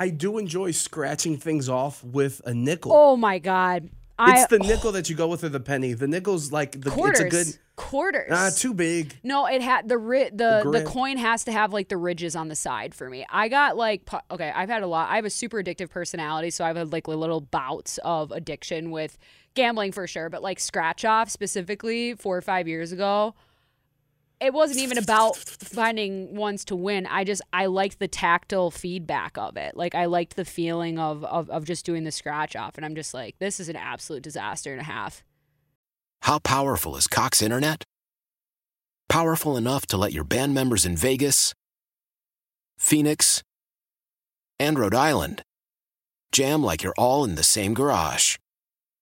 I do enjoy scratching things off with a nickel. Oh my god. I it's the nickel that you go with or the penny. The nickel's like the quarters. it's a good quarters. ah too big. No, it had the ri- the the, grid. coin has to have like the ridges on the side for me. I got like okay, I've had a lot. I have a super addictive personality, so I've had like little bouts of addiction with gambling for sure, but like scratch off specifically 4 or 5 years ago. It wasn't even about finding ones to win. I just I liked the tactile feedback of it. Like I liked the feeling of of of just doing the scratch off and I'm just like this is an absolute disaster and a half. How powerful is Cox Internet? Powerful enough to let your band members in Vegas, Phoenix, and Rhode Island jam like you're all in the same garage.